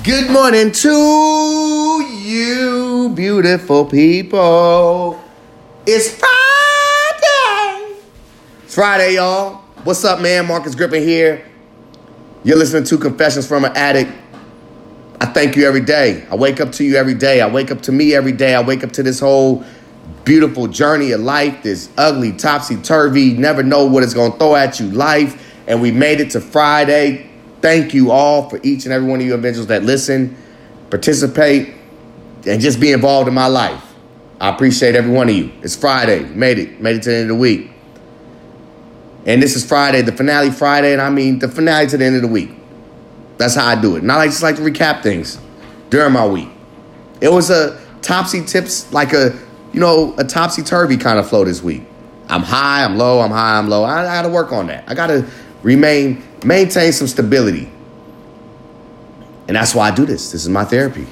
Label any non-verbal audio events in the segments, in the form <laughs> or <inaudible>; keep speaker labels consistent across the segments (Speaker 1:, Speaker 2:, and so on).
Speaker 1: Good morning to you, beautiful people. It's Friday. It's Friday, y'all. What's up, man? Marcus Griffin here. You're listening to Confessions from an Addict. I thank you every day. I wake up to you every day. I wake up to me every day. I wake up to this whole beautiful journey of life, this ugly, topsy turvy, never know what it's going to throw at you life. And we made it to Friday. Thank you all for each and every one of you individuals that listen, participate, and just be involved in my life. I appreciate every one of you. It's Friday. Made it. Made it to the end of the week. And this is Friday, the finale Friday, and I mean the finale to the end of the week. That's how I do it. And I just like to recap things during my week. It was a topsy tips, like a, you know, a topsy turvy kind of flow this week. I'm high, I'm low, I'm high, I'm low. I, I got to work on that. I got to remain, maintain some stability. And that's why I do this. This is my therapy.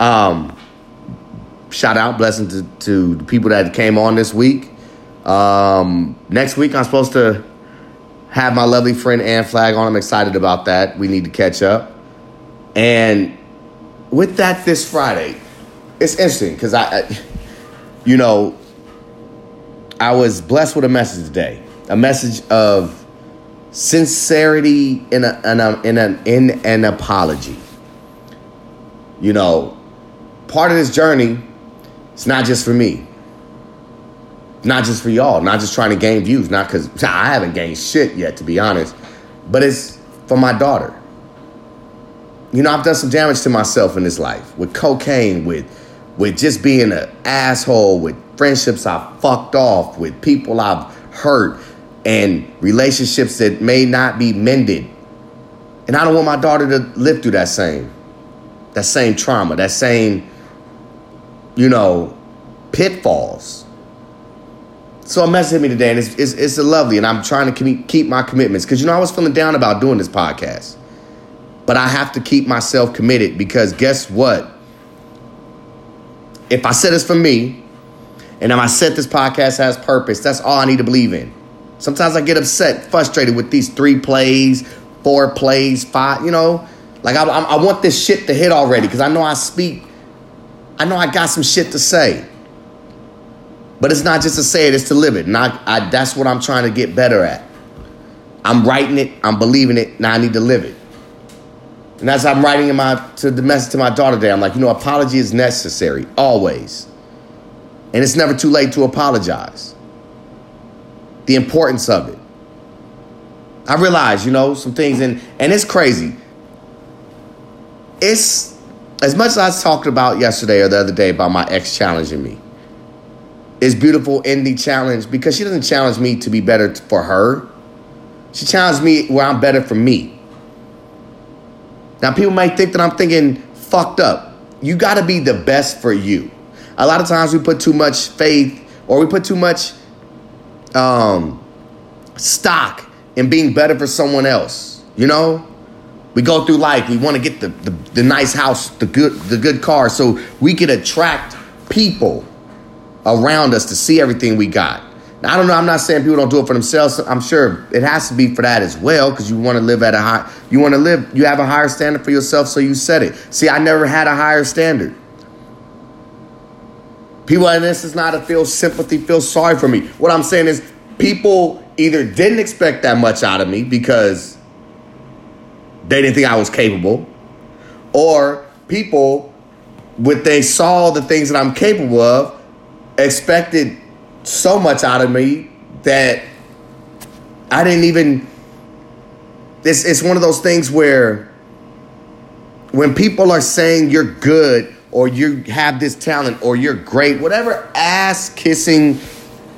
Speaker 1: Um, shout out, blessing to, to the people that came on this week. Um, next week, I'm supposed to have my lovely friend Ann Flag on. I'm excited about that. We need to catch up. And with that, this Friday, it's interesting because I, I, you know, I was blessed with a message today, a message of sincerity in a, in a, in, a, in an apology. You know, part of this journey, it's not just for me. Not just for y'all, not just trying to gain views, not because <laughs> I haven't gained shit yet, to be honest, but it's for my daughter. You know, I've done some damage to myself in this life with cocaine, with with just being an asshole, with friendships I've fucked off, with people I've hurt, and relationships that may not be mended. And I don't want my daughter to live through that same, that same trauma, that same, you know, pitfalls. So a message me today, and it's, it's, it's lovely, and I'm trying to keep my commitments because you know I was feeling down about doing this podcast, but I have to keep myself committed because guess what? If I said this for me, and if I said this podcast has purpose, that's all I need to believe in. Sometimes I get upset, frustrated with these three plays, four plays, five. You know, like I, I, I want this shit to hit already because I know I speak. I know I got some shit to say. But it's not just to say it, it's to live it. And I, I, that's what I'm trying to get better at. I'm writing it, I'm believing it, now I need to live it. And as I'm writing in my to the message to my daughter today, I'm like, you know, apology is necessary, always. And it's never too late to apologize. The importance of it. I realize, you know, some things and and it's crazy. It's as much as I talked about yesterday or the other day about my ex challenging me It's beautiful indie challenge because she doesn't challenge me to be better for her. She challenged me where I'm better for me. Now people might think that I'm thinking fucked up. You got to be the best for you. A lot of times we put too much faith or we put too much um, stock in being better for someone else. You know, we go through life. We want to get the, the, the nice house, the good the good car, so we can attract people around us to see everything we got. Now, I don't know. I'm not saying people don't do it for themselves. I'm sure it has to be for that as well because you want to live at a high. You want to live. You have a higher standard for yourself, so you set it. See, I never had a higher standard. People in this is not to feel sympathy, feel sorry for me. What I'm saying is, people either didn't expect that much out of me because they didn't think I was capable, or people, when they saw the things that I'm capable of, expected so much out of me that I didn't even. It's, it's one of those things where when people are saying you're good or you have this talent or you're great, whatever ass kissing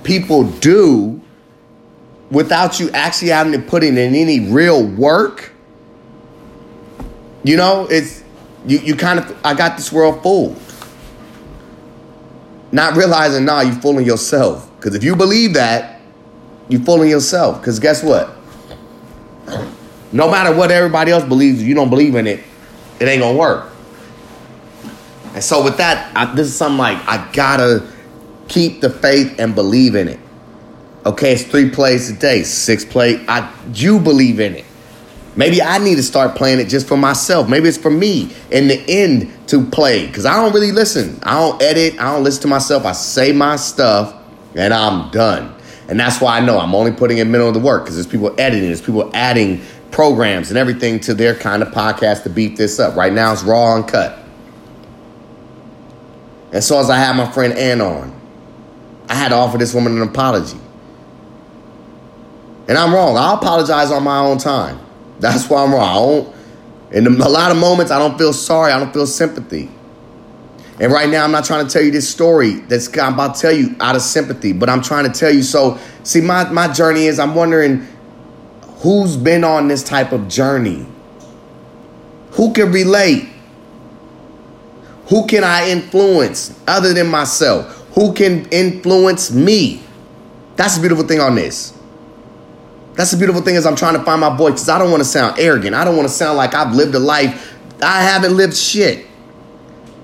Speaker 1: people do without you actually having to put in any real work, you know, it's you, you kind of I got this world fooled. Not realizing, nah, you're fooling yourself. Because if you believe that, you're fooling yourself. Because guess what? No matter what everybody else believes, if you don't believe in it, it ain't gonna work. And so with that, I, this is something like I gotta keep the faith and believe in it. Okay, it's three plays a day, six play. I you believe in it. Maybe I need to start playing it just for myself. Maybe it's for me in the end to play because I don't really listen. I don't edit. I don't listen to myself. I say my stuff and I'm done. And that's why I know I'm only putting in middle of the work because there's people editing, there's people adding programs and everything to their kind of podcast to beat this up. Right now it's raw and cut. And so as I had my friend Ann on, I had to offer this woman an apology. And I'm wrong. I'll apologize on my own time. That's why I'm wrong. I in a lot of moments, I don't feel sorry. I don't feel sympathy. And right now, I'm not trying to tell you this story that's I'm about to tell you out of sympathy, but I'm trying to tell you. So, see, my, my journey is I'm wondering who's been on this type of journey? Who can relate? Who can I influence other than myself? Who can influence me? That's the beautiful thing on this. That's the beautiful thing is I'm trying to find my voice because I don't want to sound arrogant. I don't want to sound like I've lived a life. I haven't lived shit.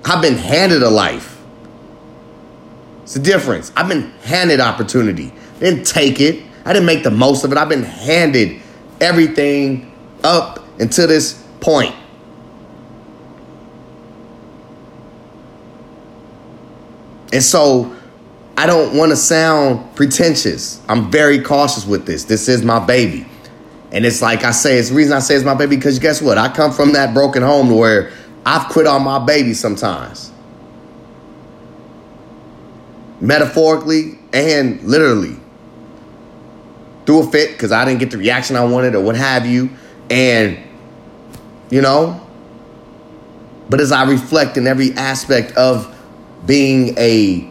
Speaker 1: I've been handed a life. It's the difference. I've been handed opportunity. Didn't take it. I didn't make the most of it. I've been handed everything up until this point. And so I don't want to sound pretentious. I'm very cautious with this. This is my baby. And it's like I say, it's the reason I say it's my baby because guess what? I come from that broken home where I've quit on my baby sometimes. Metaphorically and literally. Threw a fit because I didn't get the reaction I wanted or what have you. And, you know, but as I reflect in every aspect of being a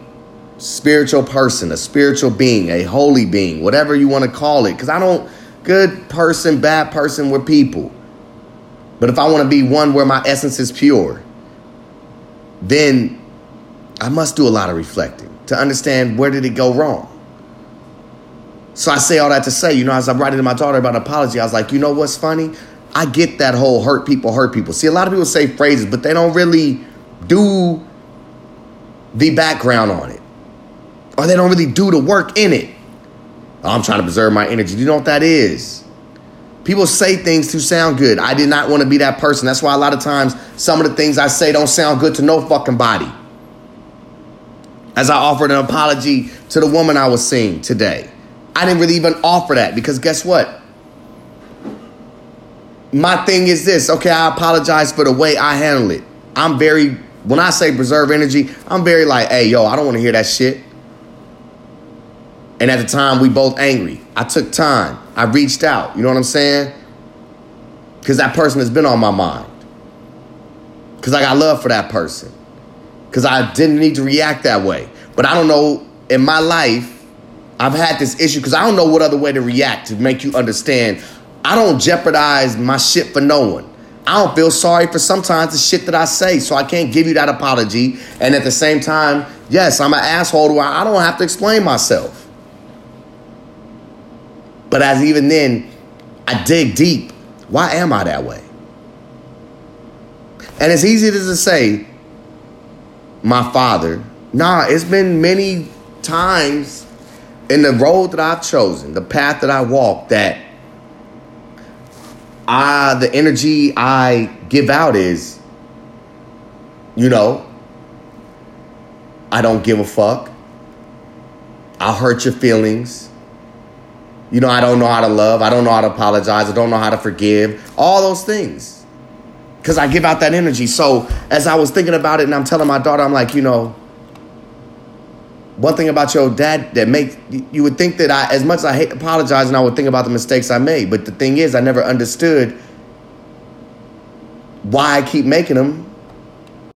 Speaker 1: spiritual person, a spiritual being, a holy being, whatever you want to call it. Because I don't, good person, bad person, we're people. But if I want to be one where my essence is pure, then I must do a lot of reflecting to understand where did it go wrong. So I say all that to say, you know, as I'm writing to my daughter about apology, I was like, you know what's funny? I get that whole hurt people, hurt people. See, a lot of people say phrases, but they don't really do the background on it or they don't really do the work in it. I'm trying to preserve my energy. Do you know what that is? People say things to sound good. I did not want to be that person. That's why a lot of times some of the things I say don't sound good to no fucking body. As I offered an apology to the woman I was seeing today, I didn't really even offer that because guess what? My thing is this okay, I apologize for the way I handle it. I'm very, when I say preserve energy, I'm very like, hey, yo, I don't want to hear that shit. And at the time, we both angry. I took time. I reached out. You know what I'm saying? Because that person has been on my mind. Because I got love for that person. Because I didn't need to react that way. But I don't know, in my life, I've had this issue because I don't know what other way to react to make you understand. I don't jeopardize my shit for no one. I don't feel sorry for sometimes the shit that I say, so I can't give you that apology. And at the same time, yes, I'm an asshole where I don't have to explain myself. But as even then, I dig deep. Why am I that way? And it's easy to say, my father. Nah, it's been many times in the road that I've chosen, the path that I walk, that I the energy I give out is, you know, I don't give a fuck. I'll hurt your feelings. You know, I don't know how to love. I don't know how to apologize. I don't know how to forgive. All those things. Because I give out that energy. So as I was thinking about it and I'm telling my daughter, I'm like, you know, one thing about your dad that makes you would think that I, as much as I hate apologizing, I would think about the mistakes I made. But the thing is, I never understood why I keep making them